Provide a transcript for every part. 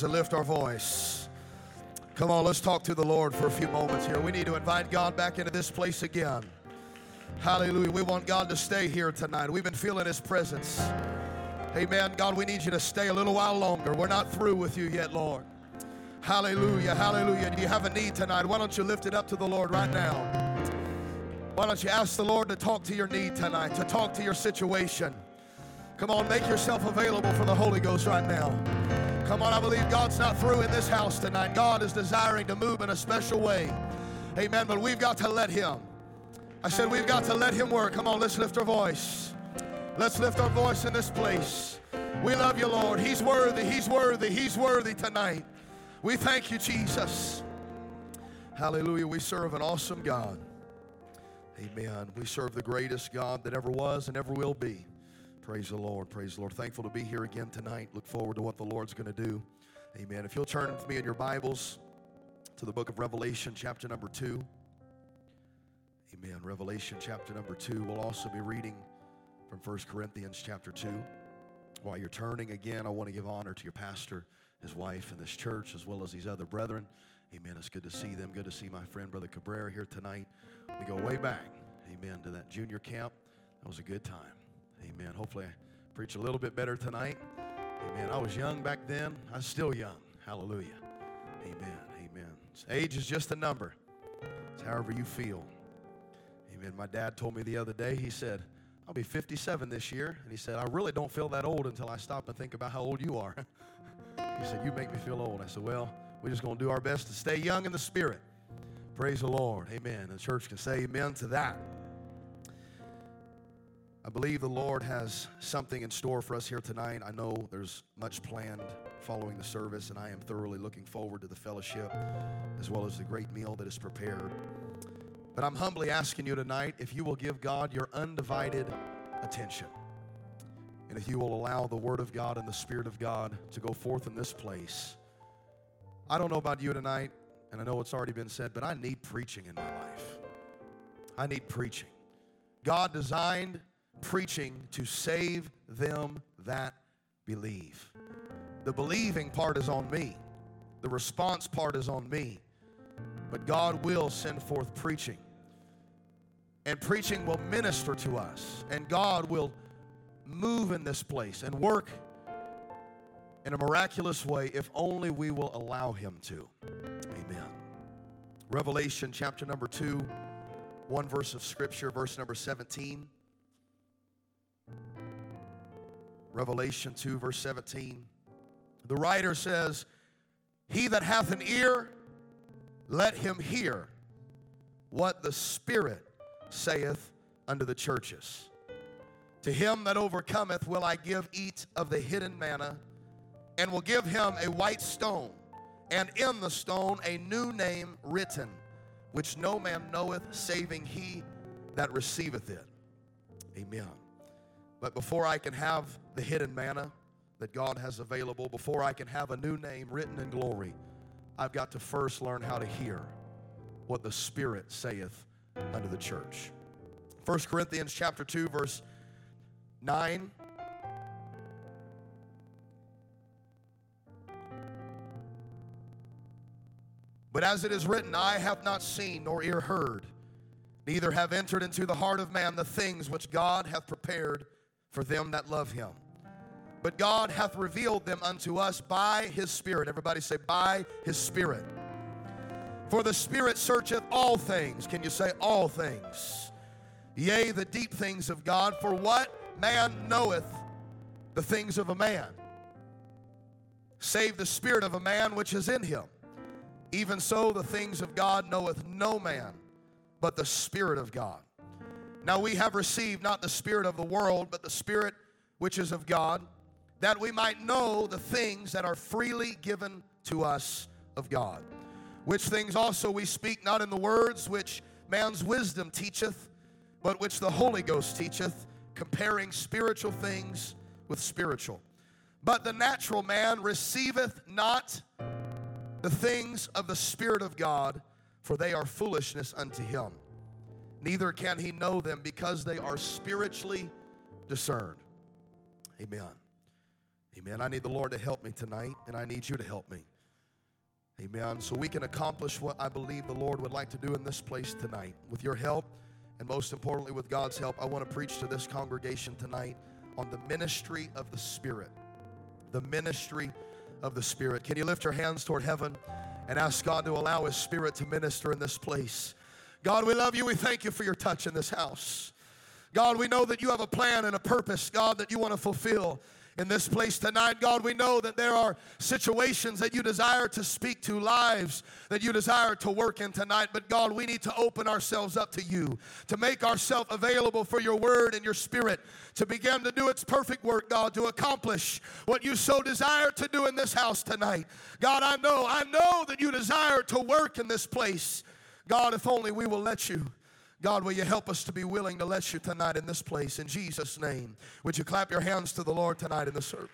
to lift our voice. Come on, let's talk to the Lord for a few moments here. We need to invite God back into this place again. Hallelujah. We want God to stay here tonight. We've been feeling His presence. Amen. God, we need you to stay a little while longer. We're not through with you yet, Lord. Hallelujah. Hallelujah. Do you have a need tonight? Why don't you lift it up to the Lord right now? Why don't you ask the Lord to talk to your need tonight, to talk to your situation? Come on, make yourself available for the Holy Ghost right now. Come on, I believe God's not through in this house tonight. God is desiring to move in a special way. Amen. But we've got to let Him. I said, we've got to let Him work. Come on, let's lift our voice. Let's lift our voice in this place. We love you, Lord. He's worthy. He's worthy. He's worthy tonight. We thank you, Jesus. Hallelujah. We serve an awesome God. Amen. We serve the greatest God that ever was and ever will be. Praise the Lord. Praise the Lord. Thankful to be here again tonight. Look forward to what the Lord's going to do. Amen. If you'll turn with me in your Bibles to the book of Revelation, chapter number 2. Amen. Revelation, chapter number 2. We'll also be reading from 1 Corinthians, chapter 2. While you're turning again, I want to give honor to your pastor, his wife, and this church, as well as these other brethren. Amen. It's good to see them. Good to see my friend, Brother Cabrera, here tonight. We go way back. Amen. To that junior camp. That was a good time. Amen. Hopefully, I preach a little bit better tonight. Amen. I was young back then. I'm still young. Hallelujah. Amen. Amen. Age is just a number. It's however you feel. Amen. My dad told me the other day, he said, I'll be 57 this year. And he said, I really don't feel that old until I stop and think about how old you are. he said, You make me feel old. I said, Well, we're just going to do our best to stay young in the spirit. Praise the Lord. Amen. The church can say amen to that. I believe the Lord has something in store for us here tonight. I know there's much planned following the service, and I am thoroughly looking forward to the fellowship as well as the great meal that is prepared. But I'm humbly asking you tonight if you will give God your undivided attention. And if you will allow the Word of God and the Spirit of God to go forth in this place. I don't know about you tonight, and I know it's already been said, but I need preaching in my life. I need preaching. God designed preaching to save them that believe. The believing part is on me, the response part is on me. But God will send forth preaching. And preaching will minister to us. And God will move in this place and work in a miraculous way if only we will allow Him to. Amen. Revelation chapter number 2, one verse of Scripture, verse number 17. Revelation 2, verse 17. The writer says, He that hath an ear, let him hear what the Spirit saith unto the churches. To him that overcometh will I give eat of the hidden manna, and will give him a white stone, and in the stone a new name written, which no man knoweth, saving he that receiveth it. Amen. But before I can have the hidden manna that God has available, before I can have a new name written in glory, I've got to first learn how to hear what the Spirit saith unto the church. 1 Corinthians chapter 2, verse 9. But as it is written, I have not seen nor ear heard, neither have entered into the heart of man the things which God hath prepared for them that love him. But God hath revealed them unto us by his Spirit. Everybody say, by his Spirit. For the Spirit searcheth all things. Can you say all things? Yea, the deep things of God. For what man knoweth the things of a man? Save the spirit of a man which is in him. Even so, the things of God knoweth no man, but the Spirit of God. Now we have received not the Spirit of the world, but the Spirit which is of God, that we might know the things that are freely given to us of God. Which things also we speak not in the words which man's wisdom teacheth, but which the Holy Ghost teacheth, comparing spiritual things with spiritual. But the natural man receiveth not the things of the Spirit of God, for they are foolishness unto him neither can he know them because they are spiritually discerned. Amen. Amen. I need the Lord to help me tonight, and I need you to help me. Amen. So we can accomplish what I believe the Lord would like to do in this place tonight. With your help, and most importantly, with God's help, I want to preach to this congregation tonight on the ministry of the Spirit. The ministry of the Spirit. Can you lift your hands toward heaven and ask God to allow His Spirit to minister in this place? God, we love you. We thank you for your touch in this house. God, we know that you have a plan and a purpose, God, that you want to fulfill in this place tonight. God, we know that there are situations that you desire to speak to, lives that you desire to work in tonight. But God, we need to open ourselves up to you, to make ourselves available for your word and your spirit to begin to do its perfect work, God, to accomplish what you so desire to do in this house tonight. God, I know, I know that you desire to work in this place. God, if only we will let you. God, will you help us to be willing to let you tonight in this place? In Jesus' name. Would you clap your hands to the Lord tonight in the service?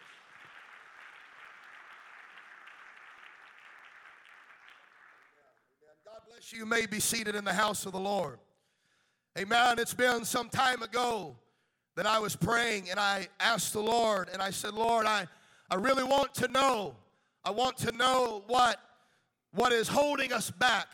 God bless you. You may be seated in the house of the Lord. Amen. It's been some time ago that I was praying and I asked the Lord and I said, Lord, I, I really want to know. I want to know what, what is holding us back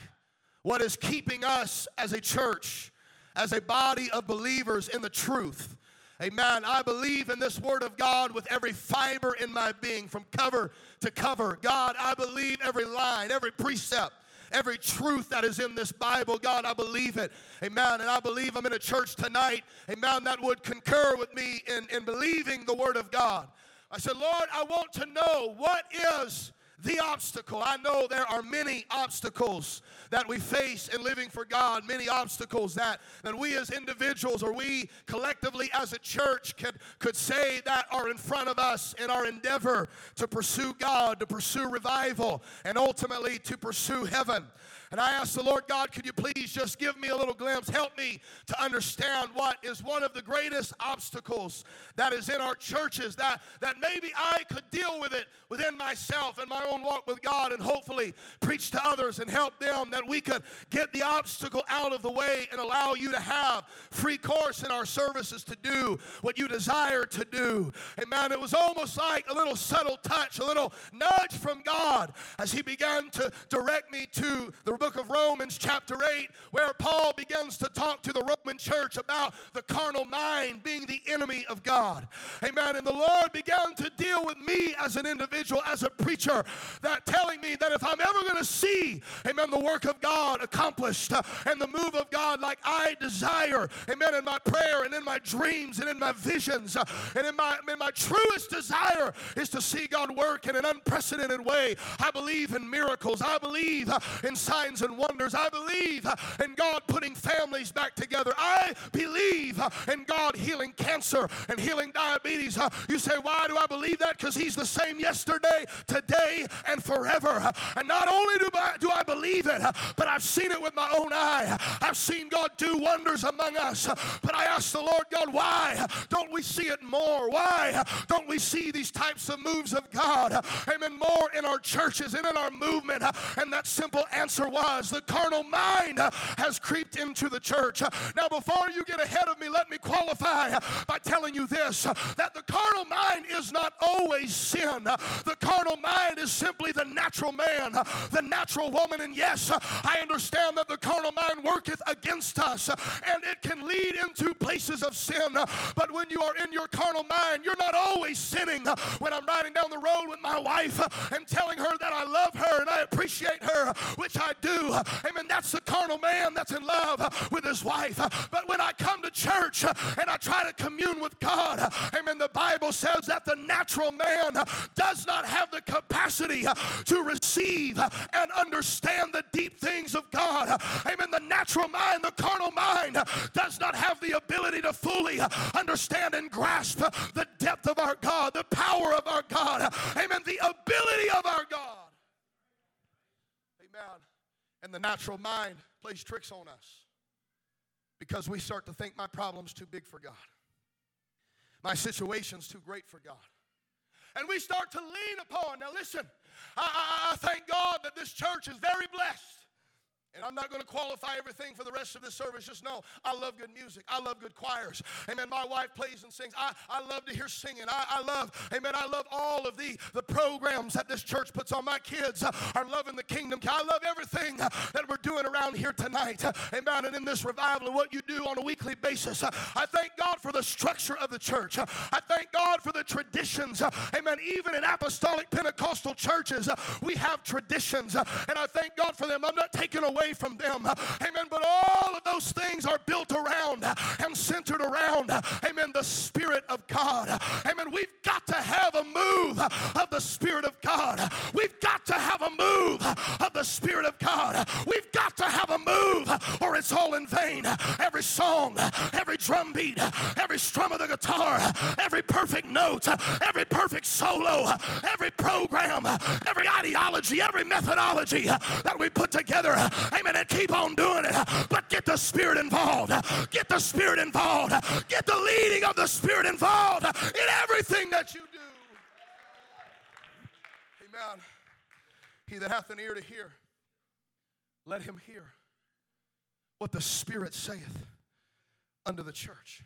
what is keeping us as a church, as a body of believers in the truth. Amen. I believe in this word of God with every fiber in my being, from cover to cover. God, I believe every line, every precept, every truth that is in this Bible. God, I believe it. Amen. And I believe I'm in a church tonight, amen, that would concur with me in, in believing the word of God. I said, Lord, I want to know what is the obstacle. I know there are many obstacles that we face in living for God, many obstacles that, that we as individuals or we collectively as a church could, could say that are in front of us in our endeavor to pursue God, to pursue revival, and ultimately to pursue heaven. And I asked the Lord God, could you please just give me a little glimpse? Help me to understand what is one of the greatest obstacles that is in our churches, that, that maybe I could deal with it within myself and my own walk with God and hopefully preach to others and help them that we could get the obstacle out of the way and allow you to have free course in our services to do what you desire to do. Amen. It was almost like a little subtle touch, a little nudge from God as He began to direct me to the book of Romans, chapter 8, where Paul begins to talk to the Roman church about the carnal mind being the enemy of God. Amen. And the Lord began to deal with me as an individual, as a preacher, that telling me that if I'm ever going to see, amen, the work of God accomplished uh, and the move of God like I desire, amen, in my prayer and in my dreams and in my visions uh, and in my, in my truest desire is to see God work in an unprecedented way. I believe in miracles. I believe uh, in signs signs and wonders. I believe in God putting families back together. I believe in God healing cancer and healing diabetes. You say, why do I believe that? Because He's the same yesterday, today, and forever. And not only do I, do I believe it, but I've seen it with my own eye. I've seen God do wonders among us. But I ask the Lord God, why don't we see it more? Why don't we see these types of moves of God? Amen. More in our churches and in our movement. And that simple answer was the carnal mind has creeped into the church. Now, before you get ahead of me, let me qualify by telling you this that the carnal mind is not always sin. The carnal mind is simply the natural man, the natural woman. And yes, I understand that the carnal mind worketh against us and it can lead into places of sin. But when you are in your carnal mind, you're not always sinning. When I'm riding down the road with my wife and telling her that I love her and I appreciate her, which I do. Amen. That's the carnal man that's in love with his wife. But when I come to church and I try to commune with God, amen, the Bible says that the natural man does not have the capacity to receive and understand the deep things of God. Amen. The natural mind, the carnal mind, does not have the ability to fully understand and grasp the depth of our God, the power of our God. Amen. The ability of our God. And the natural mind plays tricks on us because we start to think my problem's too big for God. My situation's too great for God. And we start to lean upon. Now, listen, I, I, I thank God that this church is very blessed. And I'm not going to qualify everything for the rest of this service. Just know I love good music. I love good choirs. Amen. My wife plays and sings. I, I love to hear singing. I, I love, amen. I love all of the, the programs that this church puts on. My kids are loving the kingdom. I love everything that we're doing around here tonight. Amen. And in this revival and what you do on a weekly basis. I thank God for the structure of the church. I thank God for the traditions. Amen. Even in apostolic Pentecostal churches, we have traditions. And I thank God for them. I'm not taking away away from them. Amen. But all of those things are built around and centered around, amen, the Spirit of God. Amen. We've got to have a move of the Spirit of God. We've got to have a move of the Spirit of God. We've got to have a move or it's all in vain. Every song, every drum beat, every strum of the guitar, every perfect note, every perfect solo, every program, every ideology, every methodology that we put together Amen. And keep on doing it. But get the Spirit involved. Get the Spirit involved. Get the leading of the Spirit involved in everything that you do. Amen. He that hath an ear to hear, let him hear what the Spirit saith unto the church.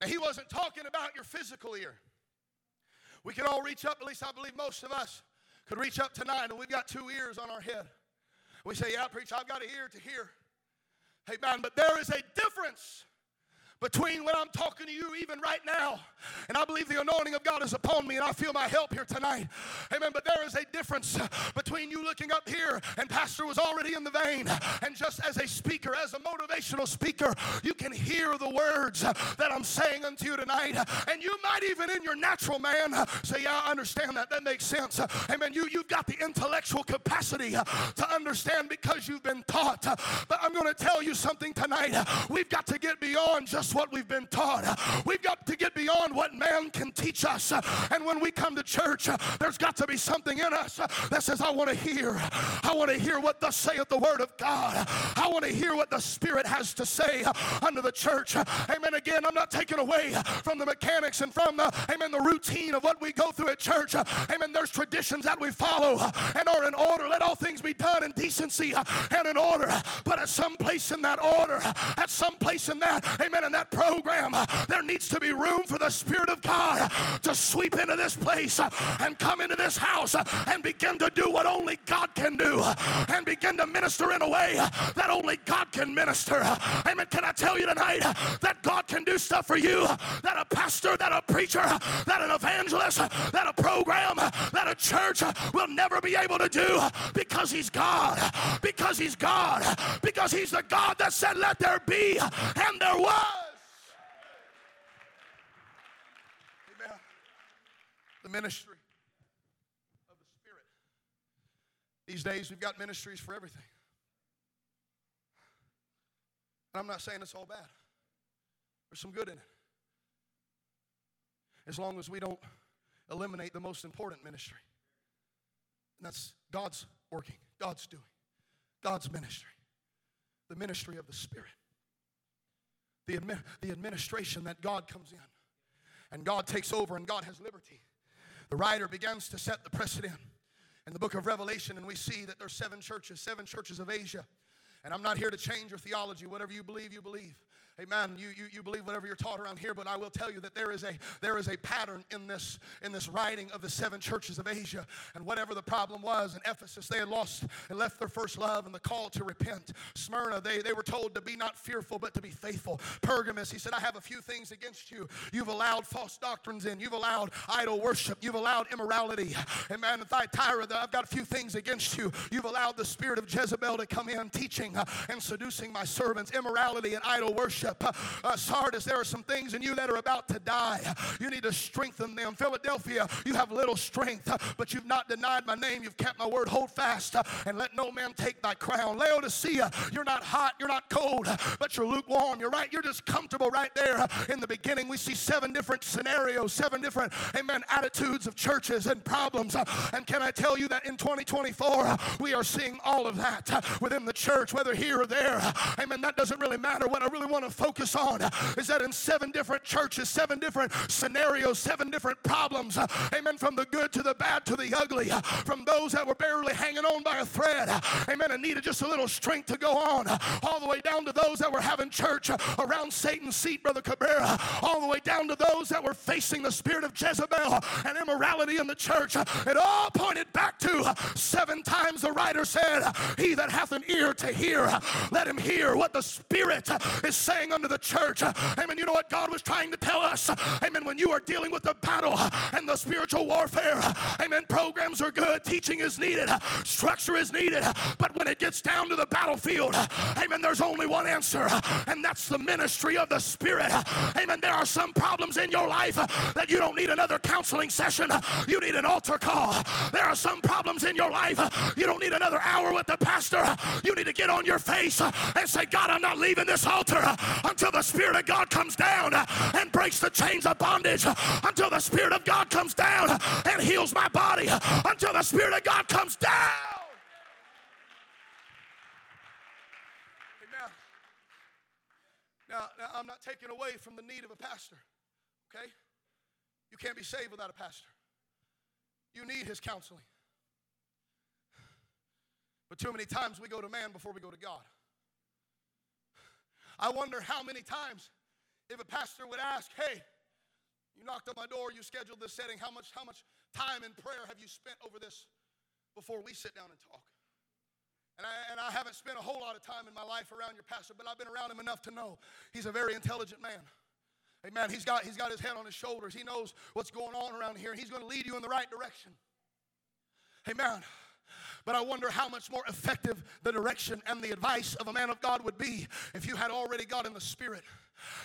Now, he wasn't talking about your physical ear. We can all reach up, at least I believe most of us could reach up tonight and we've got two ears on our head. We say, Yeah, preach, I've got an ear to hear. Hey, man, but there is a difference between when I'm talking to you even right now, and I believe the anointing of God is upon me, and I feel my help here tonight. Amen. But there is a difference between you looking up here, and Pastor was already in the vein, and just as a speaker, as a motivational speaker, you can hear the words that I'm saying unto you tonight, and you might even in your natural man say, Yeah, I understand that. That makes sense. Amen. You, you've got the intellectual capacity to understand because you've been taught. But I'm going to tell you something tonight. We've got to get beyond just what we've been taught. We've got to get beyond what man can teach us. And when we come to church, there's got to be something in us that says, I want to hear. I want to hear what thus saith the word of God. I want to hear what the Spirit has to say unto the church. Amen. Again, I'm not taking away from the mechanics and from the, amen, the routine of what we go through at church. Amen. There's traditions that we follow and are in order. Let all things be done in decency and in order. But at some place in that order, at some place in that, amen, in that that program, there needs to be room for the Spirit of God to sweep into this place and come into this house and begin to do what only God can do and begin to minister in a way that only God can minister. Amen. Can I tell you tonight that God can do stuff for you that a pastor, that a preacher, that an evangelist, that a program, that a church will never be able to do because He's God, because He's God, because He's the God that said, Let there be, and there was. The ministry of the Spirit. These days, we've got ministries for everything. And I'm not saying it's all bad, there's some good in it. As long as we don't eliminate the most important ministry. And that's God's working, God's doing, God's ministry, the ministry of the Spirit. The, admi- the administration that God comes in and God takes over and God has liberty the writer begins to set the precedent in the book of Revelation, and we see that there's seven churches, seven churches of Asia. And I'm not here to change your theology. Whatever you believe, you believe. Amen. You, you, you believe whatever you're taught around here, but I will tell you that there is a there is a pattern in this in this writing of the seven churches of Asia. And whatever the problem was in Ephesus, they had lost and left their first love and the call to repent. Smyrna, they, they were told to be not fearful, but to be faithful. Pergamus, he said, I have a few things against you. You've allowed false doctrines in, you've allowed idol worship, you've allowed immorality. Amen. Thyatira, I've got a few things against you. You've allowed the spirit of Jezebel to come in, teaching and seducing my servants, immorality and idol worship worship. Uh, Sardis, there are some things in you that are about to die. You need to strengthen them. Philadelphia, you have little strength, but you've not denied my name. You've kept my word. Hold fast uh, and let no man take thy crown. Laodicea, you're not hot, you're not cold, but you're lukewarm. You're right, you're just comfortable right there. In the beginning, we see seven different scenarios, seven different, amen, attitudes of churches and problems. Uh, and can I tell you that in 2024, uh, we are seeing all of that within the church, whether here or there. Amen. That doesn't really matter. What I really want to focus on is that in seven different churches, seven different scenarios, seven different problems, amen, from the good to the bad to the ugly, from those that were barely hanging on by a thread, amen, and needed just a little strength to go on, all the way down to those that were having church around Satan's seat, Brother Cabrera, all the way down to those that were facing the spirit of Jezebel and immorality in the church. It all pointed back to seven times the writer said, He that hath an ear to hear, let him hear what the Spirit is saying unto the church. Amen. You know what God was trying to tell us? Amen. When you are dealing with the battle and the spiritual warfare, amen. Programs are good, teaching is needed, structure is needed, but when it gets down to the battlefield, amen, there's only one answer, and that's the ministry of the Spirit. Amen. There are some problems in your life that you don't need another counseling session, you need an altar call. There are some problems in your life, you don't need another hour with the pastor. You need to get on your face and say, God, I'm not leaving this altar until the Spirit of God comes down and breaks the chains of bondage, until the Spirit of God comes down and heals my body, until the Spirit of God comes down. Now, now, I'm not taking away from the need of a pastor, okay? You can't be saved without a pastor. You need his counseling. But too many times we go to man before we go to God. I wonder how many times if a pastor would ask, hey, you knocked on my door, you scheduled this setting, how much, how much time in prayer have you spent over this before we sit down and talk? And I, and I haven't spent a whole lot of time in my life around your pastor, but I've been around him enough to know he's a very intelligent man. Amen. He's got, he's got his head on his shoulders. He knows what's going on around here, and he's going to lead you in the right direction. Amen. But I wonder how much more effective the direction and the advice of a man of God would be if you had already got in the Spirit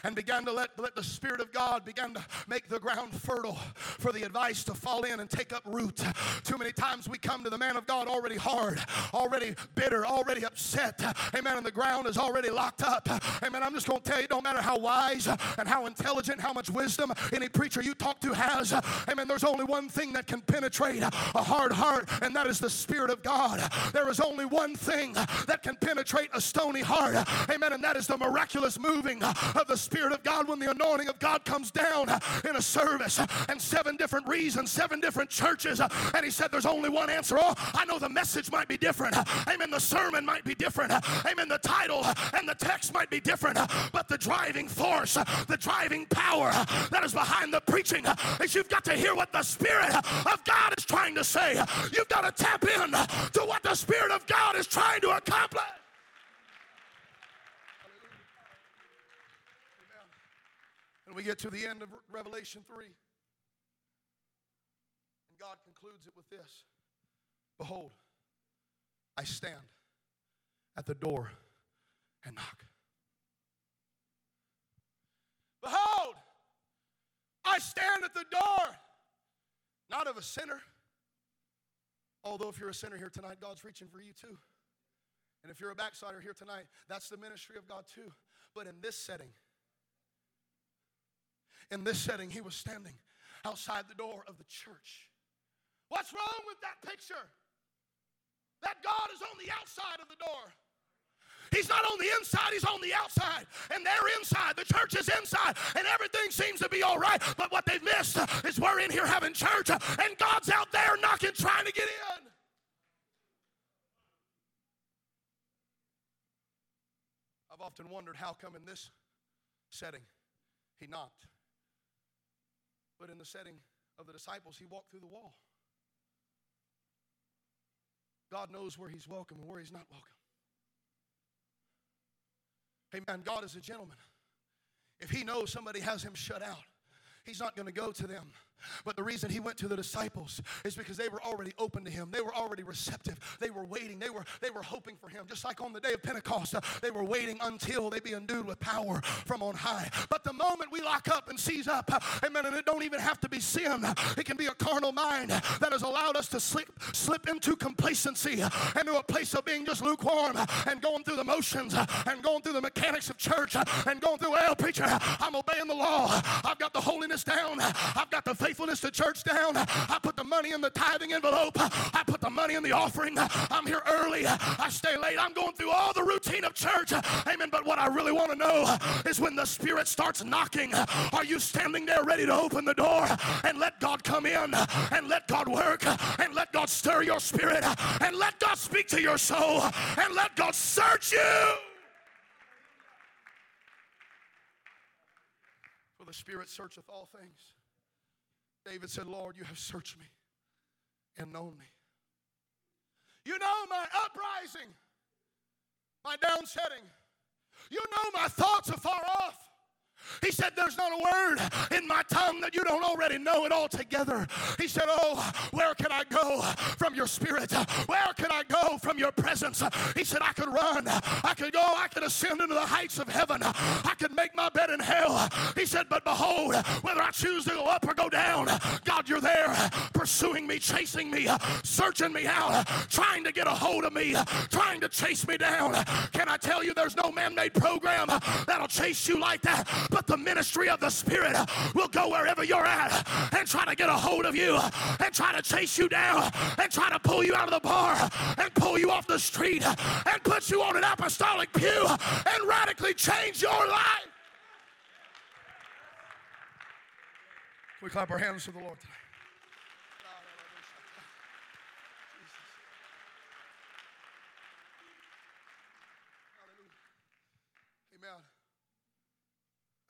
and began to let, let the Spirit of God begin to make the ground fertile for the advice to fall in and take up root. Too many times we come to the man of God already hard, already bitter, already upset. Amen. And the ground is already locked up. Amen. I'm just going to tell you, don't matter how wise and how intelligent, how much wisdom any preacher you talk to has. Amen. There's only one thing that can penetrate a hard heart, and that is the Spirit of God. There is only one thing that can penetrate a stony heart. Amen. And that is the miraculous moving of the Spirit of God when the anointing of God comes down uh, in a service uh, and seven different reasons, seven different churches. Uh, and he said, There's only one answer. Oh, I know the message might be different. Amen. The sermon might be different. Amen. The title and the text might be different. But the driving force, the driving power that is behind the preaching is you've got to hear what the Spirit of God is trying to say. You've got to tap in to what the Spirit of God is trying to accomplish. And we get to the end of Revelation 3. And God concludes it with this Behold, I stand at the door and knock. Behold, I stand at the door, not of a sinner. Although, if you're a sinner here tonight, God's reaching for you too. And if you're a backslider here tonight, that's the ministry of God too. But in this setting, in this setting, he was standing outside the door of the church. What's wrong with that picture? That God is on the outside of the door. He's not on the inside, he's on the outside. And they're inside. The church is inside. And everything seems to be all right. But what they've missed is we're in here having church. And God's out there knocking, trying to get in. I've often wondered how come in this setting he knocked. But in the setting of the disciples, he walked through the wall. God knows where he's welcome and where he's not welcome. Man, God is a gentleman. If he knows somebody has him shut out, he's not going to go to them. But the reason he went to the disciples is because they were already open to him. They were already receptive. They were waiting. They were, they were hoping for him. Just like on the day of Pentecost, uh, they were waiting until they be endued with power from on high. But the moment we lock up and seize up, uh, amen, and it don't even have to be sin. It can be a carnal mind that has allowed us to slip, slip into complacency, uh, into a place of being just lukewarm and going through the motions and going through the mechanics of church and going through, well, preacher, I'm obeying the law. I've got the holiness down. I've got the faithfulness to church down. I put the money in the tithing envelope. I put the money in the offering. I'm here early. I stay late. I'm going through all the routine of church. Amen. But what I really want to know is when the Spirit starts knocking, are you standing there ready to open the door and let God come in and let God work and let God stir your spirit and let God speak to your soul and let God search you? For the Spirit searcheth all things. David said, Lord, you have searched me and known me. You know my uprising, my downsetting. You know my thoughts afar off. He said, There's not a word in my tongue that you don't already know it all together. He said, Oh, where can I go from your spirit? Where can I go from your presence? He said, I could run, I could go, I could ascend into the heights of heaven, I could make my bed in hell. He said, But behold, whether I choose to go up or go down, God, you're there pursuing me, chasing me, searching me out, trying to get a hold of me, trying to chase me down. Can I tell you, there's no man made program that'll chase you like that? But the ministry of the Spirit will go wherever you're at and try to get a hold of you and try to chase you down and try to pull you out of the bar and pull you off the street and put you on an apostolic pew and radically change your life. We clap our hands to the Lord tonight? Amen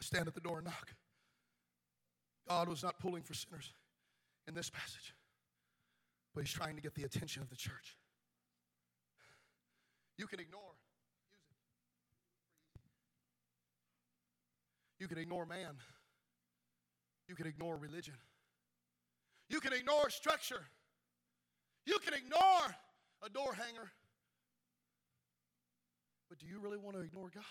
stand at the door and knock. God was not pulling for sinners in this passage, but He's trying to get the attention of the church. You can ignore. You can ignore man. You can ignore religion. You can ignore structure. You can ignore a door hanger. But do you really want to ignore God?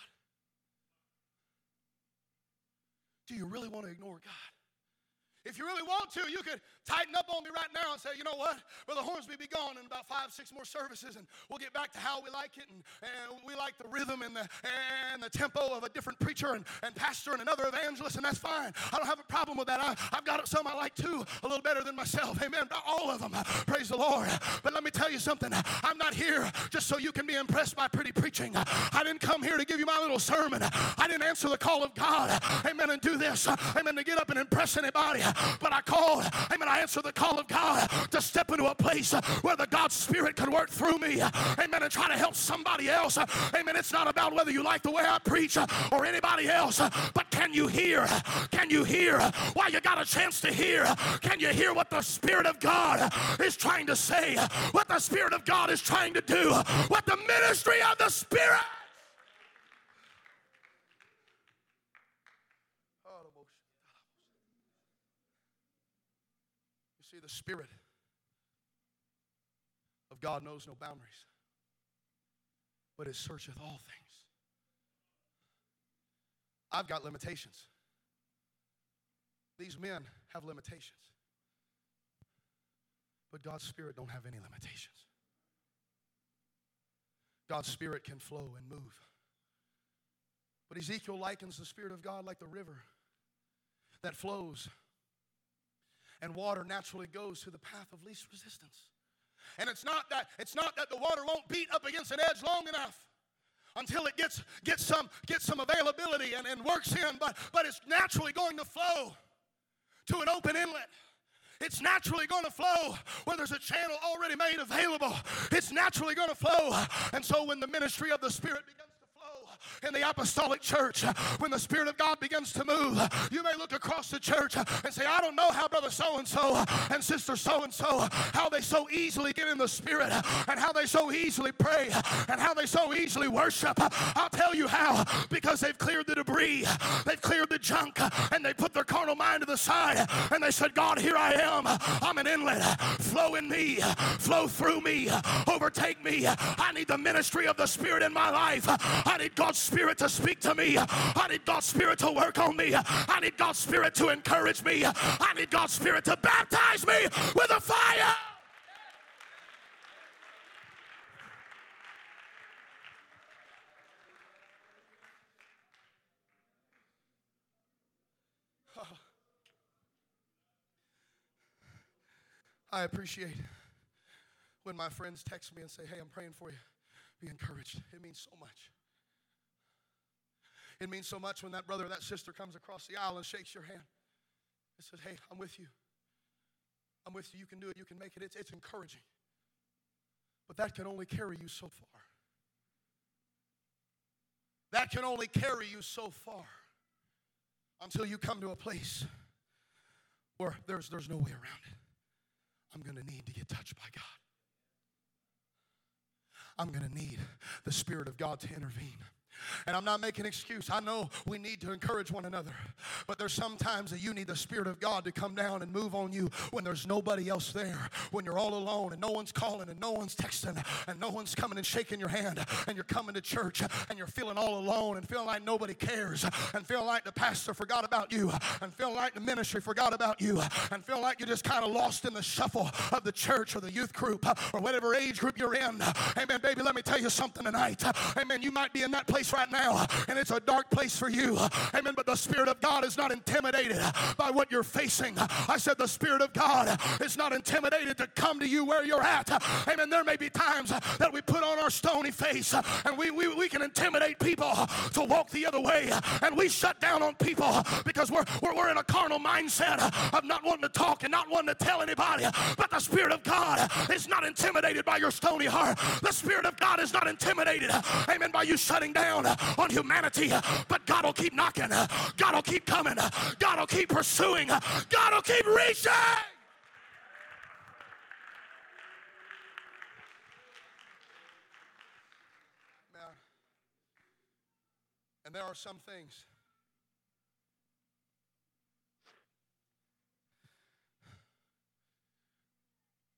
Do you really want to ignore God? If you really want to, you could tighten up on me right now and say, you know what? Brother Hornsby be gone in about five, six more services, and we'll get back to how we like it. And, and we like the rhythm and the, and the tempo of a different preacher and, and pastor and another evangelist, and that's fine. I don't have a problem with that. I, I've got some I like too, a little better than myself. Amen. All of them. Praise the Lord. But let me tell you something. I'm not here just so you can be impressed by pretty preaching. I didn't come here to give you my little sermon. I didn't answer the call of God. Amen. And do this. Amen. To get up and impress anybody. But I called, amen, I answered the call of God to step into a place where the God Spirit could work through me, amen, and try to help somebody else. Amen. It's not about whether you like the way I preach or anybody else, but can you hear? Can you hear? Why you got a chance to hear, can you hear what the Spirit of God is trying to say? What the Spirit of God is trying to do? What the ministry of the Spirit See, the Spirit of God knows no boundaries, but it searcheth all things. I've got limitations. These men have limitations. But God's Spirit don't have any limitations. God's Spirit can flow and move. But Ezekiel likens the Spirit of God like the river that flows and water naturally goes to the path of least resistance. And it's not that it's not that the water won't beat up against an edge long enough until it gets gets some gets some availability and, and works in, but but it's naturally going to flow to an open inlet. It's naturally going to flow where there's a channel already made available. It's naturally going to flow. And so when the ministry of the Spirit begins in the apostolic church, when the Spirit of God begins to move, you may look across the church and say, I don't know how brother so and so and sister so and so, how they so easily get in the Spirit and how they so easily pray and how they so easily worship. I'll tell you how because they've cleared the debris, they've cleared the junk, and they put their carnal mind to the side and they said, God, here I am. I'm an inlet. Flow in me, flow through me, overtake me. I need the ministry of the Spirit in my life. I need God's Spirit to speak to me. I need God's Spirit to work on me. I need God's Spirit to encourage me. I need God's Spirit to baptize me with a fire. I appreciate when my friends text me and say, Hey, I'm praying for you. Be encouraged. It means so much. It means so much when that brother or that sister comes across the aisle and shakes your hand and says, Hey, I'm with you. I'm with you. You can do it. You can make it. It's, it's encouraging. But that can only carry you so far. That can only carry you so far until you come to a place where there's, there's no way around it. I'm going to need to get touched by God. I'm going to need the Spirit of God to intervene. And I'm not making excuse. I know we need to encourage one another. But there's sometimes that you need the Spirit of God to come down and move on you when there's nobody else there, when you're all alone and no one's calling and no one's texting and no one's coming and shaking your hand and you're coming to church and you're feeling all alone and feeling like nobody cares and feeling like the pastor forgot about you and feeling like the ministry forgot about you and feeling like you're just kind of lost in the shuffle of the church or the youth group or whatever age group you're in. Amen, baby, let me tell you something tonight. Amen, you might be in that place right now, and it's a dark place for you. Amen. But the Spirit of God is not intimidated by what you're facing. I said, The Spirit of God is not intimidated to come to you where you're at. Amen. There may be times that we put on our stony face and we, we, we can intimidate people to walk the other way, and we shut down on people because we're, we're, we're in a carnal mindset of not wanting to talk and not wanting to tell anybody. But the Spirit of God is not intimidated by your stony heart. The Spirit of God is not intimidated, amen, by you shutting down uh, on humanity, uh, but God will keep knocking. Uh, God will keep coming. God will keep pursuing. God will keep reaching. And there are some things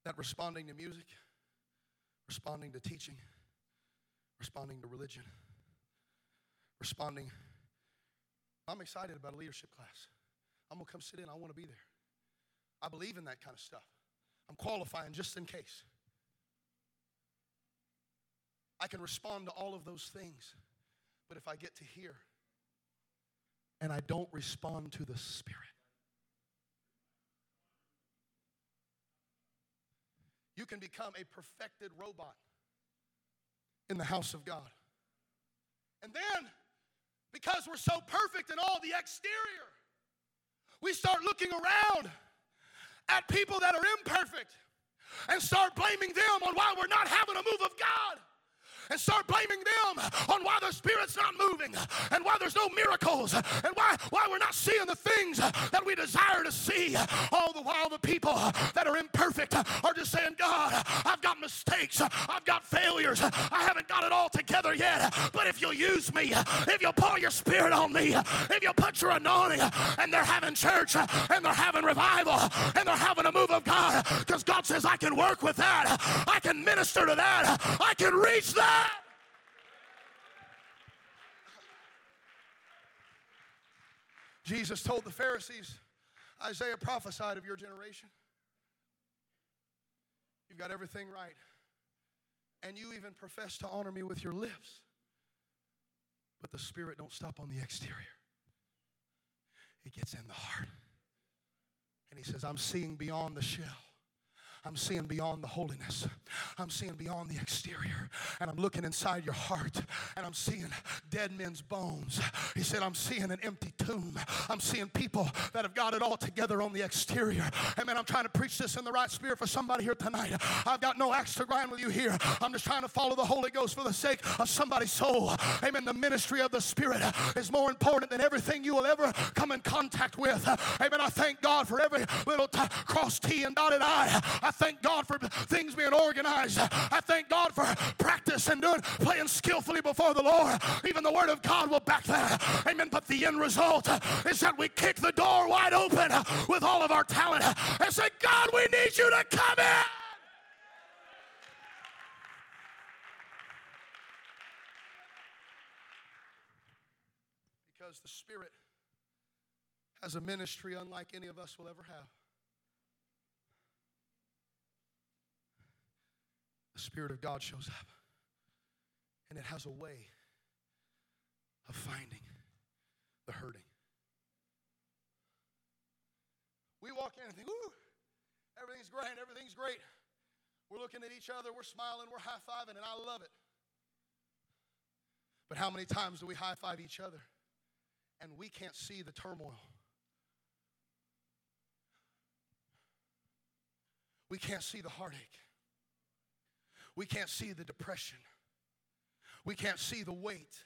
that responding to music, responding to teaching, responding to religion, responding. I'm excited about a leadership class. I'm going to come sit in. I want to be there. I believe in that kind of stuff. I'm qualifying just in case. I can respond to all of those things. But if I get to here and I don't respond to the Spirit, you can become a perfected robot in the house of God. And then because we're so perfect in all the exterior. We start looking around at people that are imperfect and start blaming them on why we're not having a move of God and start blaming them on why the Spirit's not moving and why there's no miracles and why, why we're not seeing the things that we desire to see. All the while, the people that are imperfect are just saying, God, I've got mistakes, I've got failures, I haven't got it all together yet. But if you'll use me, if you'll pour your Spirit on me, if you'll put your anointing, and they're having church, and they're having revival, and they're having a move of God, because God says, I can work with that, I can minister to that, I can reach that. Jesus told the Pharisees, Isaiah prophesied of your generation. You've got everything right. And you even profess to honor me with your lips. But the spirit don't stop on the exterior. It gets in the heart. And he says, I'm seeing beyond the shell. I'm seeing beyond the holiness. I'm seeing beyond the exterior. And I'm looking inside your heart and I'm seeing dead men's bones. He said, I'm seeing an empty tomb. I'm seeing people that have got it all together on the exterior. Amen. I'm trying to preach this in the right spirit for somebody here tonight. I've got no axe to grind with you here. I'm just trying to follow the Holy Ghost for the sake of somebody's soul. Amen. The ministry of the Spirit is more important than everything you will ever come in contact with. Amen. I thank God for every little t- cross T and dotted I. I thank God for things being organized. I thank God for practice and doing playing skillfully before the Lord. Even the Word of God will back that. Amen. But the end result is that we kick the door wide open with all of our talent and say, God, we need you to come in. Because the Spirit has a ministry unlike any of us will ever have. The Spirit of God shows up. And it has a way of finding the hurting. We walk in and think, ooh, Everything's great, everything's great. We're looking at each other, we're smiling, we're high fiving, and I love it. But how many times do we high five each other and we can't see the turmoil? We can't see the heartache. We can't see the depression. We can't see the weight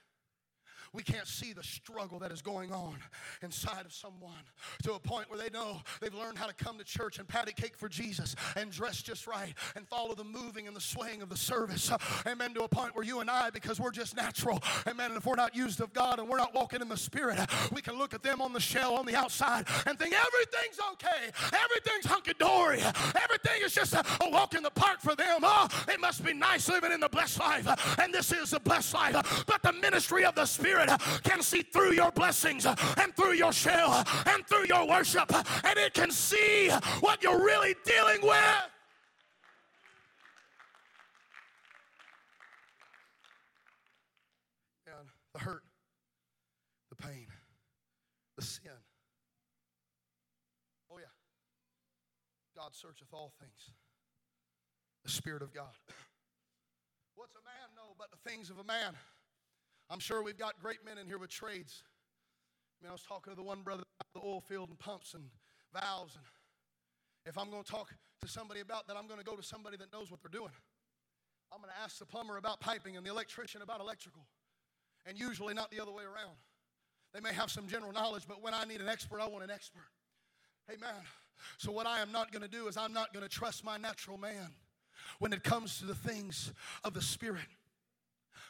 we can't see the struggle that is going on inside of someone to a point where they know they've learned how to come to church and patty cake for Jesus and dress just right and follow the moving and the swaying of the service. Amen. To a point where you and I, because we're just natural, amen, and if we're not used of God and we're not walking in the Spirit, we can look at them on the shell on the outside and think everything's okay, everything's hunky dory, everything is just a, a walk in the park for them. Oh, it must be nice living in the blessed life, and this is the blessed life. But the ministry of the Spirit Spirit can see through your blessings and through your shell and through your worship, and it can see what you're really dealing with. And the hurt, the pain, the sin. Oh, yeah. God searcheth all things. The Spirit of God. What's a man know but the things of a man? I'm sure we've got great men in here with trades. I mean, I was talking to the one brother about the oil field and pumps and valves. And if I'm going to talk to somebody about that, I'm going to go to somebody that knows what they're doing. I'm going to ask the plumber about piping and the electrician about electrical. And usually not the other way around. They may have some general knowledge, but when I need an expert, I want an expert. Amen. So, what I am not going to do is I'm not going to trust my natural man when it comes to the things of the Spirit.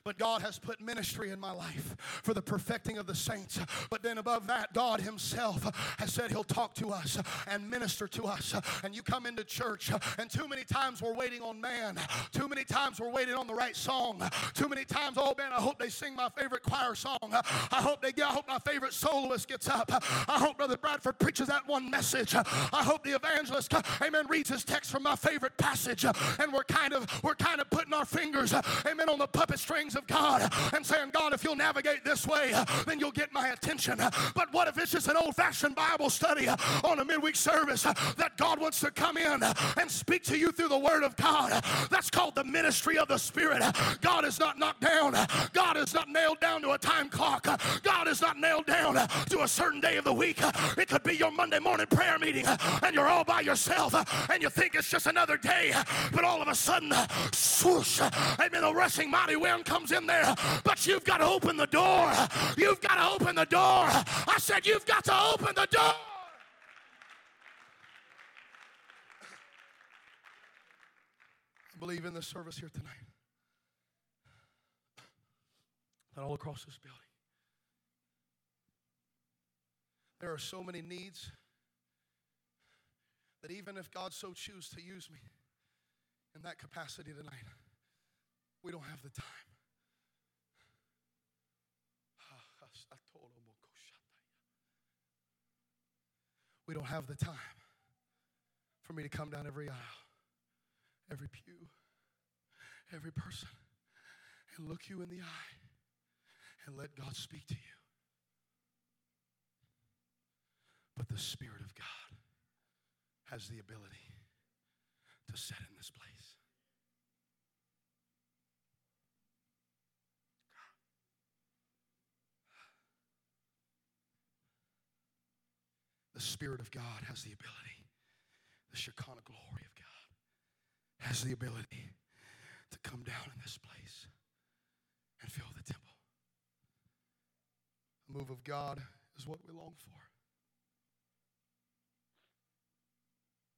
But God has put ministry in my life for the perfecting of the saints. But then above that, God Himself has said He'll talk to us and minister to us. And you come into church, and too many times we're waiting on man. Too many times we're waiting on the right song. Too many times, oh man, I hope they sing my favorite choir song. I hope they get, I hope my favorite soloist gets up. I hope Brother Bradford preaches that one message. I hope the evangelist, amen, reads his text from my favorite passage. And we're kind of, we're kind of putting our fingers, amen, on the puppet strings things of God and saying, God, if you'll navigate this way, then you'll get my attention. But what if it's just an old fashioned Bible study on a midweek service that God wants to come in and speak to you through the Word of God? That's called the ministry of the Spirit. God is not knocked down, God is not nailed down to a time clock, God is not nailed down to a certain day of the week. It could be your Monday morning prayer meeting and you're all by yourself and you think it's just another day, but all of a sudden, swoosh, amen, a rushing mighty wind comes comes in there, but you've got to open the door. You've got to open the door. I said, You've got to open the door. I believe in the service here tonight. That all across this building, there are so many needs that even if God so choose to use me in that capacity tonight, we don't have the time. We don't have the time for me to come down every aisle, every pew, every person, and look you in the eye and let God speak to you. But the Spirit of God has the ability to set in this place. Spirit of God has the ability, the Shekinah glory of God has the ability to come down in this place and fill the temple. The move of God is what we long for.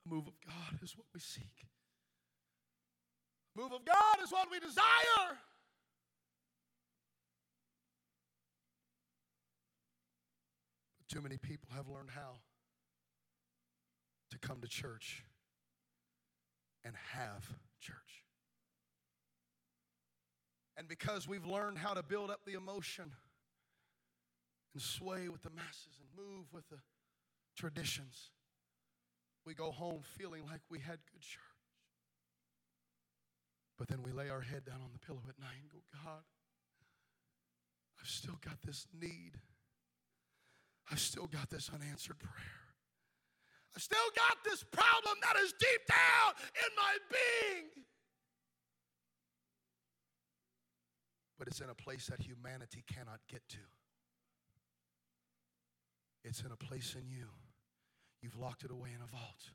The move of God is what we seek. The move of God is what we desire. But too many people have learned how to come to church and have church. And because we've learned how to build up the emotion and sway with the masses and move with the traditions, we go home feeling like we had good church. But then we lay our head down on the pillow at night and go, God, I've still got this need. I've still got this unanswered prayer. I still got this problem that is deep down in my being. But it's in a place that humanity cannot get to. It's in a place in you. You've locked it away in a vault.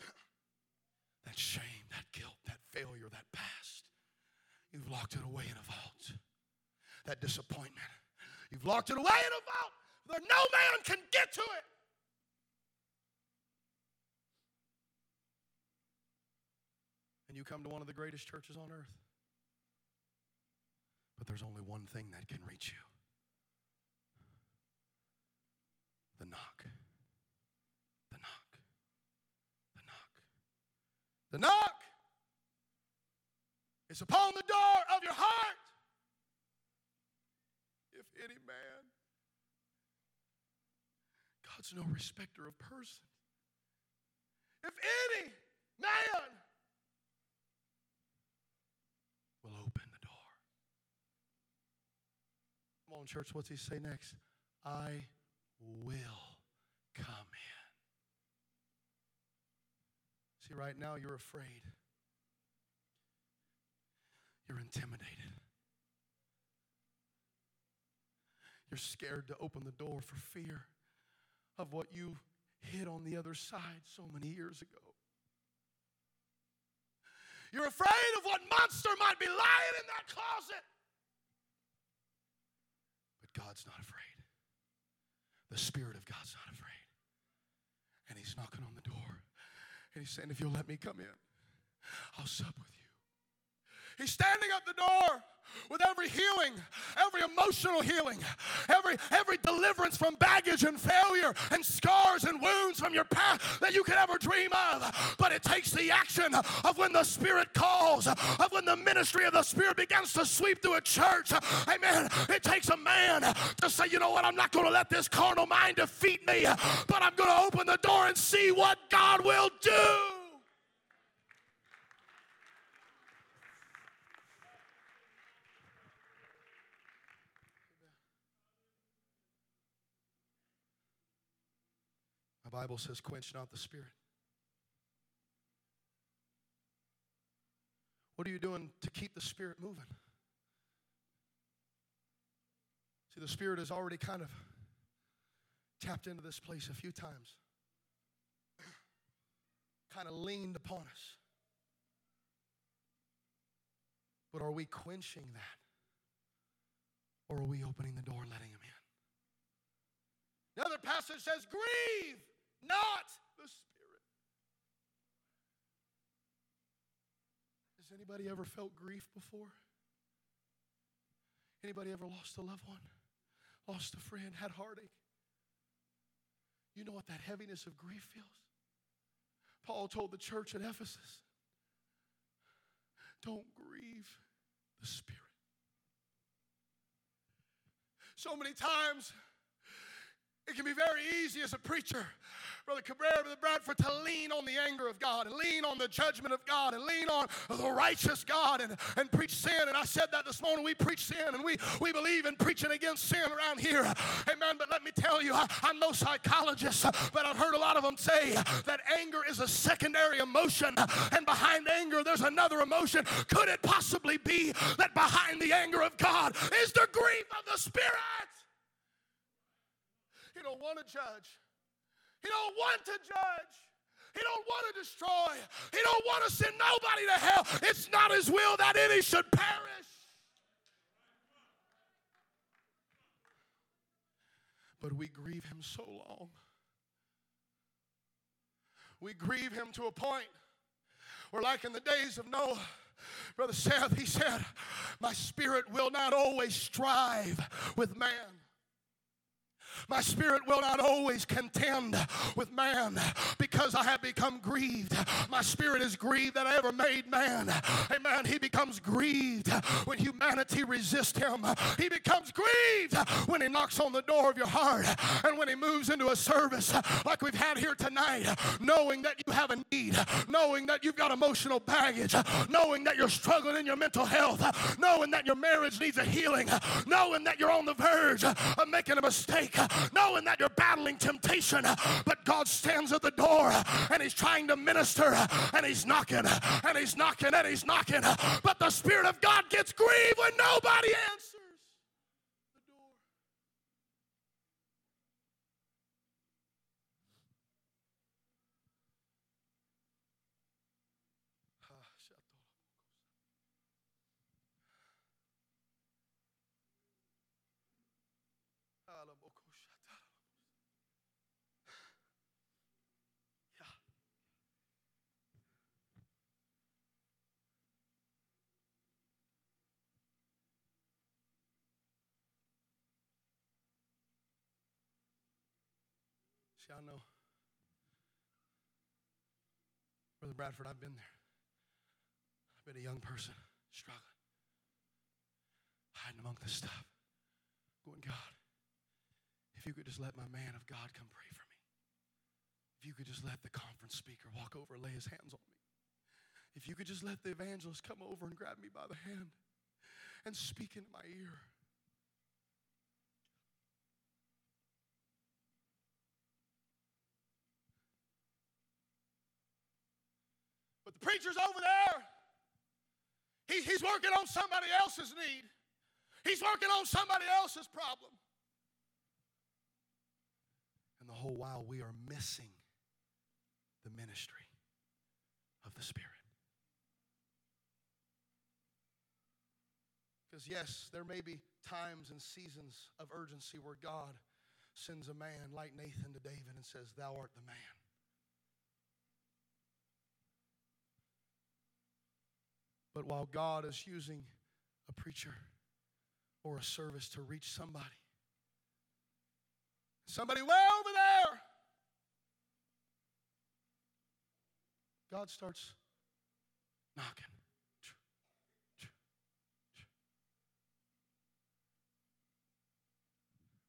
That shame, that guilt, that failure, that past. You've locked it away in a vault. That disappointment. You've locked it away in a vault where no man can get to it. And you come to one of the greatest churches on earth. But there's only one thing that can reach you the knock. The knock. The knock. The knock is upon the door of your heart. Any man, God's no respecter of persons. If any man will open the door. Come on, church, what's he say next? I will come in. See, right now you're afraid, you're intimidated. You're scared to open the door for fear of what you hid on the other side so many years ago. You're afraid of what monster might be lying in that closet. But God's not afraid. The Spirit of God's not afraid. And He's knocking on the door. And He's saying, If you'll let me come in, I'll sup with you. He's standing at the door with every healing, every emotional healing, every, every deliverance from baggage and failure and scars and wounds from your past that you could ever dream of. But it takes the action of when the Spirit calls, of when the ministry of the Spirit begins to sweep through a church. Amen. It takes a man to say, you know what, I'm not going to let this carnal mind defeat me, but I'm going to open the door and see what God will do. Bible says, quench not the spirit. What are you doing to keep the spirit moving? See, the spirit has already kind of tapped into this place a few times, kind of leaned upon us. But are we quenching that? Or are we opening the door, and letting him in? The other passage says, grieve not the Spirit. Has anybody ever felt grief before? Anybody ever lost a loved one? Lost a friend? Had heartache? You know what that heaviness of grief feels? Paul told the church at Ephesus don't grieve the Spirit. So many times, it can be very easy as a preacher Brother Cabrera, Brother Bradford, to lean on the anger of God and lean on the judgment of God and lean on the righteous God and, and preach sin. And I said that this morning. We preach sin and we, we believe in preaching against sin around here. Amen. But let me tell you, I, I'm no psychologist, but I've heard a lot of them say that anger is a secondary emotion. And behind anger, there's another emotion. Could it possibly be that behind the anger of God is the grief of the Spirit? Don't want to judge. He don't want to judge. He don't want to destroy. He don't want to send nobody to hell. It's not his will that any should perish. But we grieve him so long. We grieve him to a point where, like in the days of Noah, Brother Seth, he said, My spirit will not always strive with man. My spirit will not always contend with man because I have become grieved. My spirit is grieved that I ever made man. Amen. He becomes grieved when humanity resists him. He becomes grieved when he knocks on the door of your heart and when he moves into a service like we've had here tonight, knowing that you have a need, knowing that you've got emotional baggage, knowing that you're struggling in your mental health, knowing that your marriage needs a healing, knowing that you're on the verge of making a mistake, knowing that you're battling temptation, but God stands at the door and He's trying to minister and He's knocking and He's knocking and He's knocking. But the Spirit of God gets grieved when nobody answers the door. See, I know. Brother Bradford, I've been there. I've been a young person struggling, hiding among the stuff, going, God, if you could just let my man of God come pray for me. If you could just let the conference speaker walk over and lay his hands on me. If you could just let the evangelist come over and grab me by the hand and speak into my ear. The preacher's over there. He, he's working on somebody else's need. He's working on somebody else's problem. And the whole while we are missing the ministry of the Spirit. Because, yes, there may be times and seasons of urgency where God sends a man like Nathan to David and says, Thou art the man. But while God is using a preacher or a service to reach somebody, somebody way over there, God starts knocking.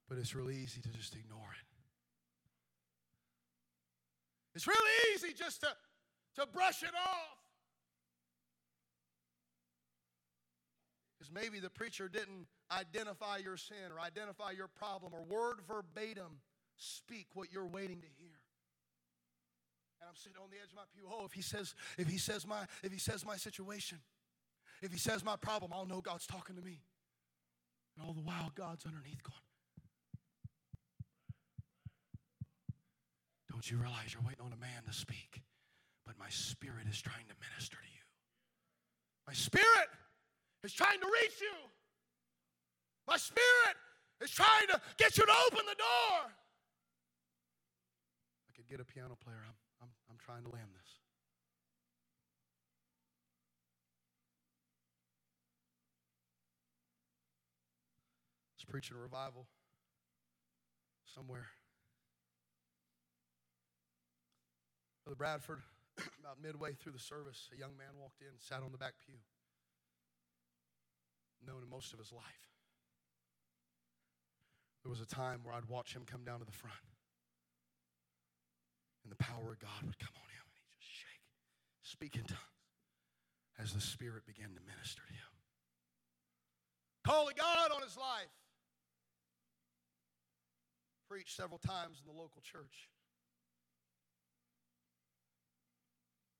But it's really easy to just ignore it. It's really easy just to, to brush it off. Maybe the preacher didn't identify your sin or identify your problem or word verbatim speak what you're waiting to hear. And I'm sitting on the edge of my pew. Oh, if he says, if he says my, if he says my situation, if he says my problem, I'll know God's talking to me. And all the while, God's underneath going. Don't you realize you're waiting on a man to speak? But my spirit is trying to minister to you. My spirit is trying to reach you. My spirit is trying to get you to open the door. I could get a piano player. I'm, I'm, I'm trying to land this. I was preaching a revival somewhere. Brother Bradford, about midway through the service, a young man walked in, sat on the back pew known him most of his life. There was a time where I'd watch him come down to the front, and the power of God would come on him, and he'd just shake, speak in tongues as the Spirit began to minister to him. Call of God on his life. Preached several times in the local church.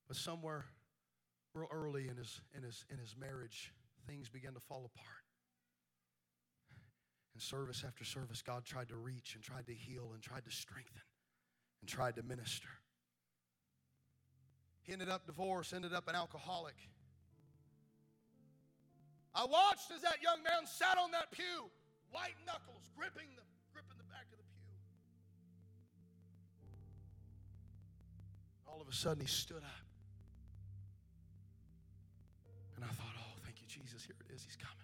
But somewhere real early in his, in his, in his marriage, things began to fall apart. And service after service, God tried to reach and tried to heal and tried to strengthen and tried to minister. He ended up divorced, ended up an alcoholic. I watched as that young man sat on that pew, white knuckles, gripping the, gripping the back of the pew. All of a sudden, he stood up. And I thought, Jesus, here it is. He's coming.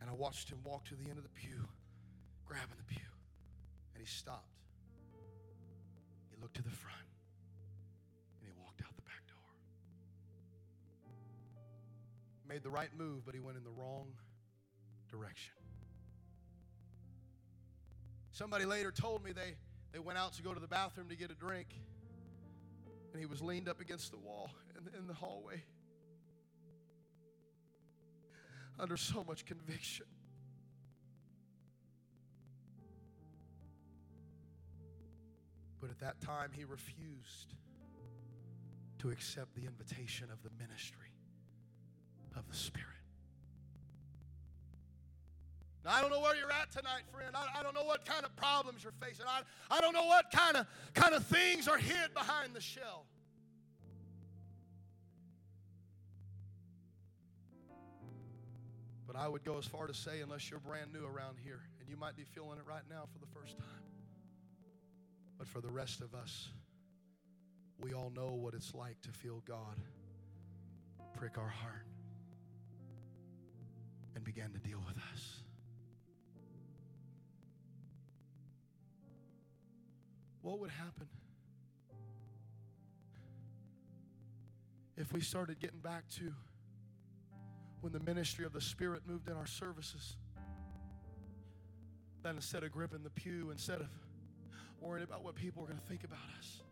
And I watched him walk to the end of the pew, grabbing the pew, And he stopped. He looked to the front and he walked out the back door. Made the right move, but he went in the wrong direction. Somebody later told me they, they went out to go to the bathroom to get a drink, and he was leaned up against the wall in, in the hallway under so much conviction. But at that time, he refused to accept the invitation of the ministry of the Spirit. Now, I don't know where you're at tonight, friend. I, I don't know what kind of problems you're facing. I, I don't know what kind of, kind of things are hid behind the shell. But I would go as far to say, unless you're brand new around here, and you might be feeling it right now for the first time, but for the rest of us, we all know what it's like to feel God prick our heart and begin to deal with us. What would happen if we started getting back to when the ministry of the Spirit moved in our services? That instead of gripping the pew, instead of worrying about what people are going to think about us.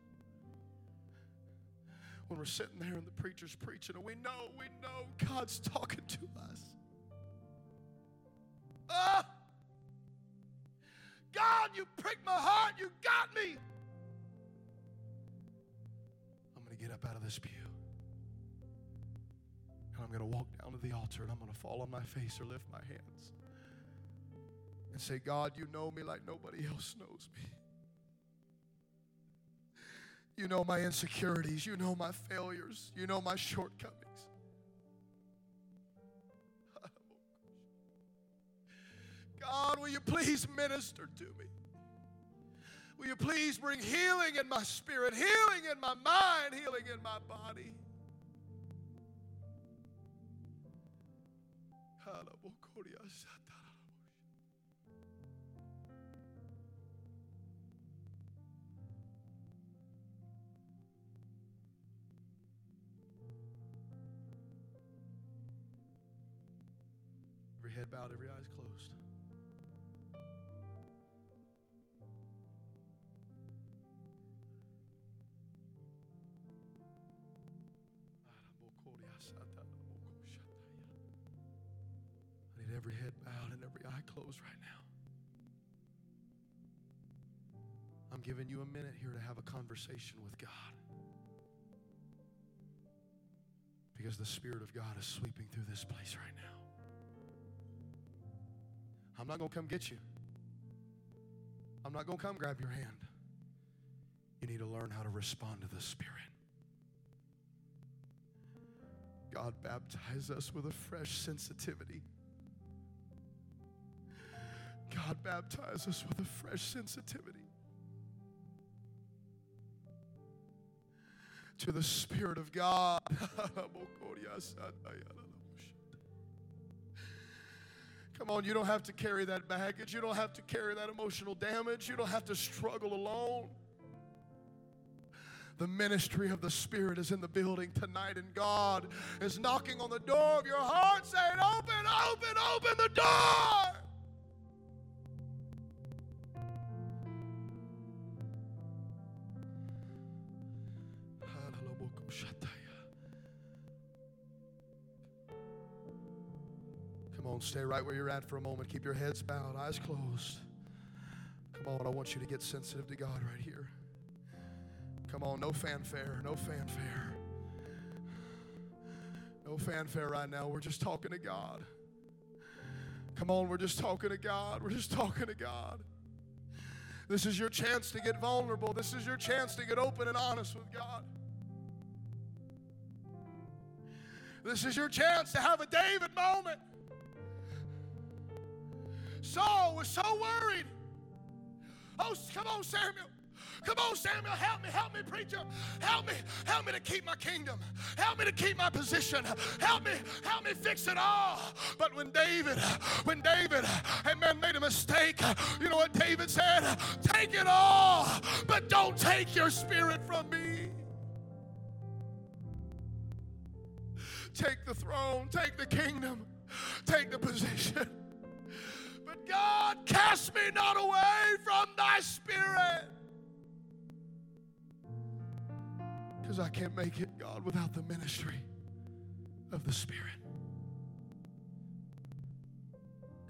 When we're sitting there and the preacher's preaching, and we know, we know God's talking to us. Ah! God, you pricked my heart. You got me. I'm going to get up out of this pew. I'm going to walk down to the altar and I'm going to fall on my face or lift my hands and say, God, you know me like nobody else knows me. You know my insecurities. You know my failures. You know my shortcomings. God, will you please minister to me? Will you please bring healing in my spirit, healing in my mind, healing in my body? Every head bowed, every eyes closed. Every head bowed and every eye closed right now. I'm giving you a minute here to have a conversation with God. Because the Spirit of God is sweeping through this place right now. I'm not going to come get you. I'm not going to come grab your hand. You need to learn how to respond to the Spirit. God baptize us with a fresh sensitivity. God baptize us with a fresh sensitivity to the Spirit of God. Come on, you don't have to carry that baggage. You don't have to carry that emotional damage. You don't have to struggle alone. The ministry of the Spirit is in the building tonight, and God is knocking on the door of your heart saying, Open, open, open the door. Stay right where you're at for a moment. Keep your heads bowed, eyes closed. Come on, I want you to get sensitive to God right here. Come on, no fanfare, no fanfare. No fanfare right now. We're just talking to God. Come on, we're just talking to God. We're just talking to God. This is your chance to get vulnerable. This is your chance to get open and honest with God. This is your chance to have a David moment. Saul was so worried. Oh, come on, Samuel. Come on, Samuel, help me, help me, preacher. Help me, help me to keep my kingdom. Help me to keep my position. Help me, help me fix it all. But when David, when David, amen, made a mistake, you know what David said? Take it all, but don't take your spirit from me. Take the throne, take the kingdom, take the position. But God, cast me not away from thy spirit. Because I can't make it, God, without the ministry of the Spirit.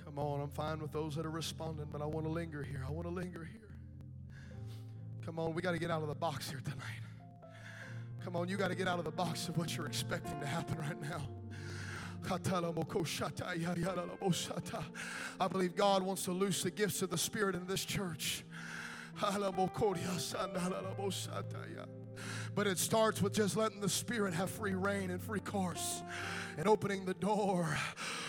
Come on, I'm fine with those that are responding, but I want to linger here. I want to linger here. Come on, we got to get out of the box here tonight. Come on, you got to get out of the box of what you're expecting to happen right now. I believe God wants to loose the gifts of the Spirit in this church. But it starts with just letting the Spirit have free reign and free course and opening the door.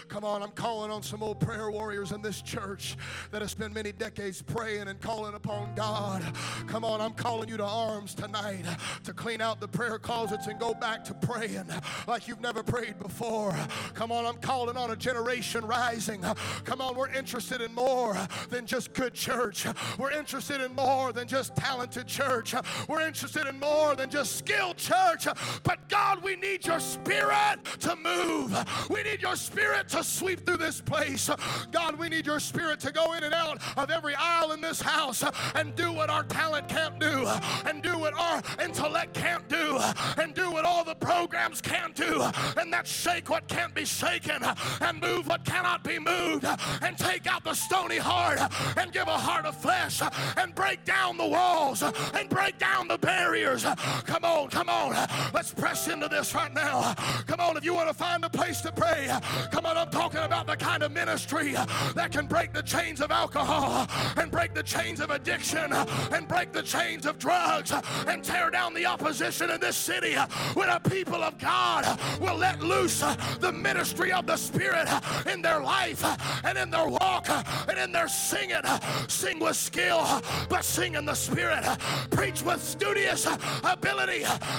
Come on, I'm calling on some old prayer warriors in this church that have spent many decades praying and calling upon God. Come on, I'm calling you to arms tonight to clean out the prayer closets and go back to praying like you've never prayed before. Come on, I'm calling on a generation rising. Come on, we're interested in more than just good church. We're interested in more than just talented church. We're interested in more than just skilled church. But God, we need your spirit to move. We need your spirit to sweep through this place. God, we need your spirit to go in and out of every aisle in this house and do what our talent can't do, and do what our intellect can't do, and do what all the programs can't do, and that shake what can't be shaken, and move what cannot be moved, and take out the stony heart, and give a heart of flesh, and break down the walls, and break down the barriers. Come on, come on. Let's press into this right now. Come on, if you want to find a place to pray. Come on, I'm talking about the kind of ministry that can break the chains of alcohol and break the chains of addiction and break the chains of drugs and tear down the opposition in this city when a people of God will let loose the ministry of the Spirit in their life and in their walk and in their singing. Sing with skill, but sing in the Spirit. Preach with studious ability,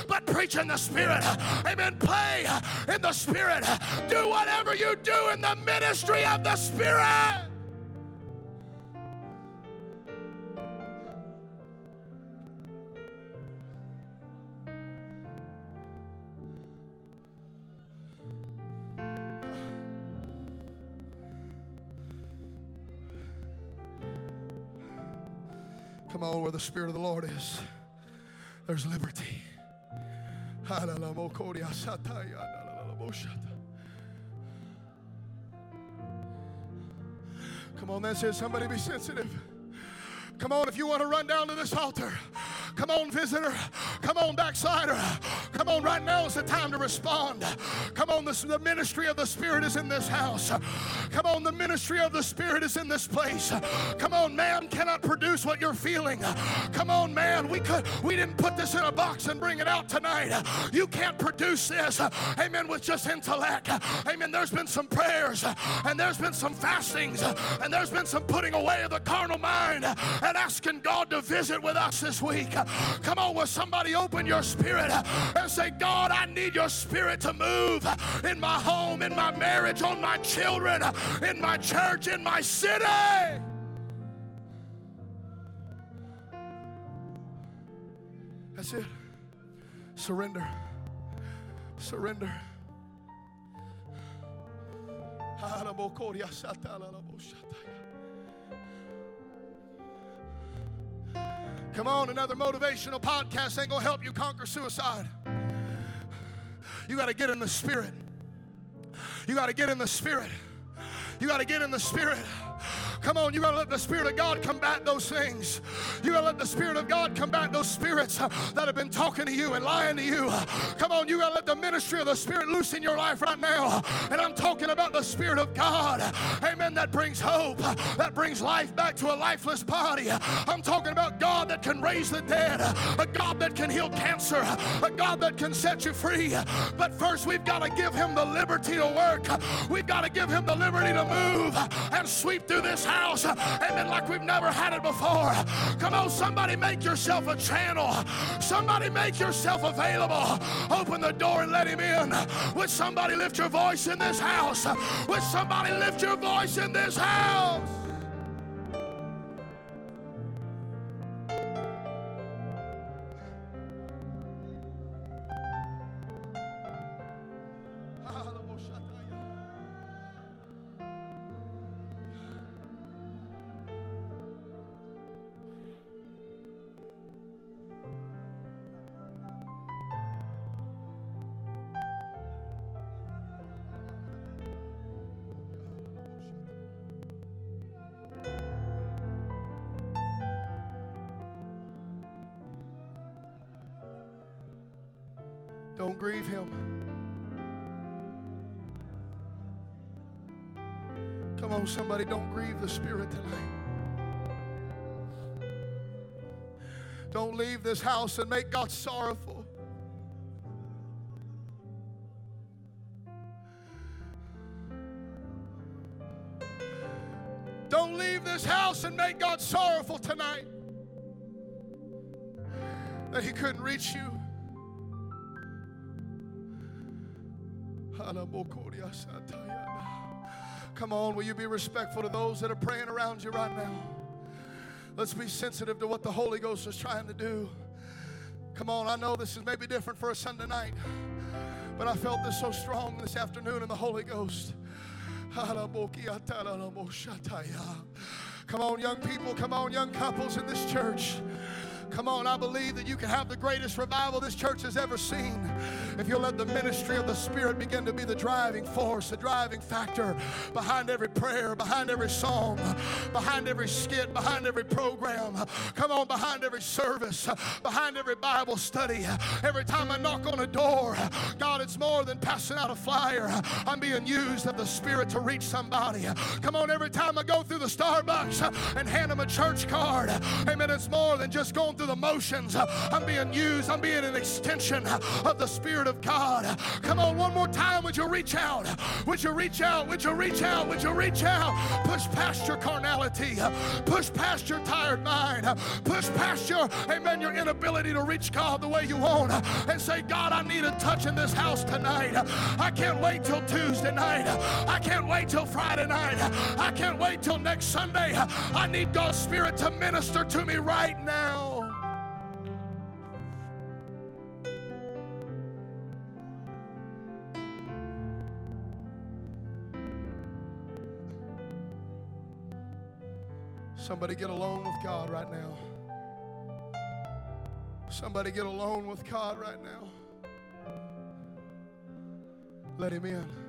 but preach in the Spirit. Amen. Play in the. Spirit. Do whatever you do in the ministry of the Spirit. Come on, where the Spirit of the Lord is, there's liberty. Come on, that's it. Somebody be sensitive. Come on, if you want to run down to this altar. Come on, visitor. Come on, backslider. Come on, right now is the time to respond. Come on, this, the ministry of the Spirit is in this house. Come on, the ministry of the Spirit is in this place. Come on, man cannot produce what you're feeling. Come on, man, we could we didn't put this in a box and bring it out tonight. You can't produce this, amen, with just intellect. Amen. There's been some prayers and there's been some fastings and there's been some putting away of the carnal mind and asking God to visit with us this week. Come on, will somebody open your spirit and say, God, I need your spirit to move in my home, in my marriage, on my children, in my church, in my city. That's it. Surrender. Surrender. Come on, another motivational podcast ain't gonna help you conquer suicide. You gotta get in the spirit. You gotta get in the spirit. You gotta get in the spirit. Come on, you gotta let the Spirit of God combat those things. You gotta let the Spirit of God combat those spirits uh, that have been talking to you and lying to you. Come on, you gotta let the ministry of the Spirit loose in your life right now. And I'm talking about the Spirit of God. Amen. That brings hope, that brings life back to a lifeless body. I'm talking about God that can raise the dead, a God that can heal cancer, a God that can set you free. But first, we've got to give Him the liberty to work. We've got to give Him the liberty to move and sweep through this house house, amen, like we've never had it before. Come on, somebody make yourself a channel. Somebody make yourself available. Open the door and let him in. Would somebody lift your voice in this house? Would somebody lift your voice in this house? Don't grieve him. Come on, somebody, don't grieve the Spirit tonight. Don't leave this house and make God sorrowful. Don't leave this house and make God sorrowful tonight that He couldn't reach you. Come on, will you be respectful to those that are praying around you right now? Let's be sensitive to what the Holy Ghost is trying to do. Come on, I know this is maybe different for a Sunday night, but I felt this so strong this afternoon in the Holy Ghost. Come on, young people, come on, young couples in this church. Come on, I believe that you can have the greatest revival this church has ever seen if you'll let the ministry of the Spirit begin to be the driving force, the driving factor behind every prayer, behind every song, behind every skit, behind every program. Come on, behind every service, behind every Bible study. Every time I knock on a door, God, it's more than passing out a flyer. I'm being used of the Spirit to reach somebody. Come on, every time I go through the Starbucks and hand them a church card, amen, it's more than just going through the motions. I'm being used, I'm being an extension of the Spirit of God. Come on, one more time. Would you reach out? Would you reach out? Would you reach out? Would you reach out? Push past your carnality. Push past your tired mind. Push past your, amen, your inability to reach God the way you want. And say, God, I need a touch in this house tonight. I can't wait till Tuesday night. I can't wait till Friday night. I can't wait till next Sunday. I need God's Spirit to minister to me right now. Somebody get alone with God right now. Somebody get alone with God right now. Let Him in.